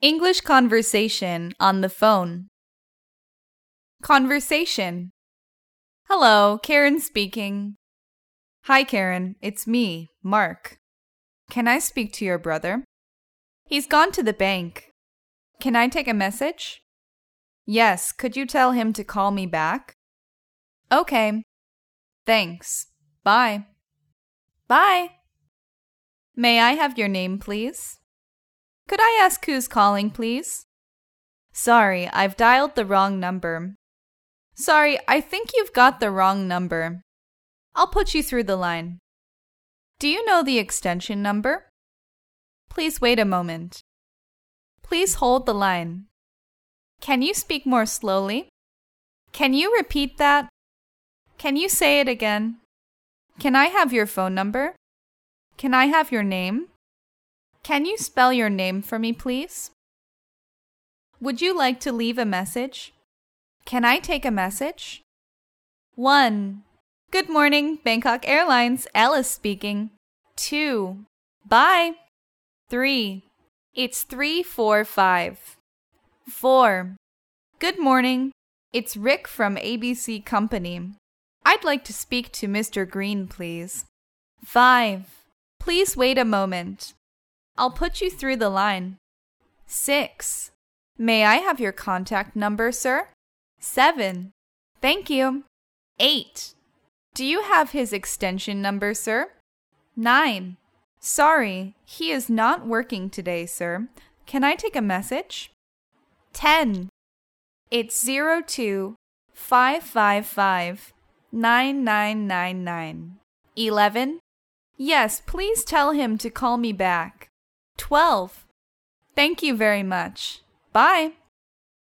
English conversation on the phone. Conversation. Hello, Karen speaking. Hi, Karen. It's me, Mark. Can I speak to your brother? He's gone to the bank. Can I take a message? Yes, could you tell him to call me back? Okay. Thanks. Bye. Bye. May I have your name, please? Could I ask who's calling, please? Sorry, I've dialed the wrong number. Sorry, I think you've got the wrong number. I'll put you through the line. Do you know the extension number? Please wait a moment. Please hold the line. Can you speak more slowly? Can you repeat that? Can you say it again? Can I have your phone number? Can I have your name? Can you spell your name for me, please? Would you like to leave a message? Can I take a message? 1. Good morning, Bangkok Airlines, Alice speaking. 2. Bye. 3. It's 345. 4. Good morning. It's Rick from ABC Company. I'd like to speak to Mr. Green, please. 5. Please wait a moment. I'll put you through the line. 6. May I have your contact number, sir? 7. Thank you. 8. Do you have his extension number, sir? 9. Sorry, he is not working today, sir. Can I take a message? 10. It's 02 555 9999. 11. Yes, please tell him to call me back. 12. Thank you very much. Bye.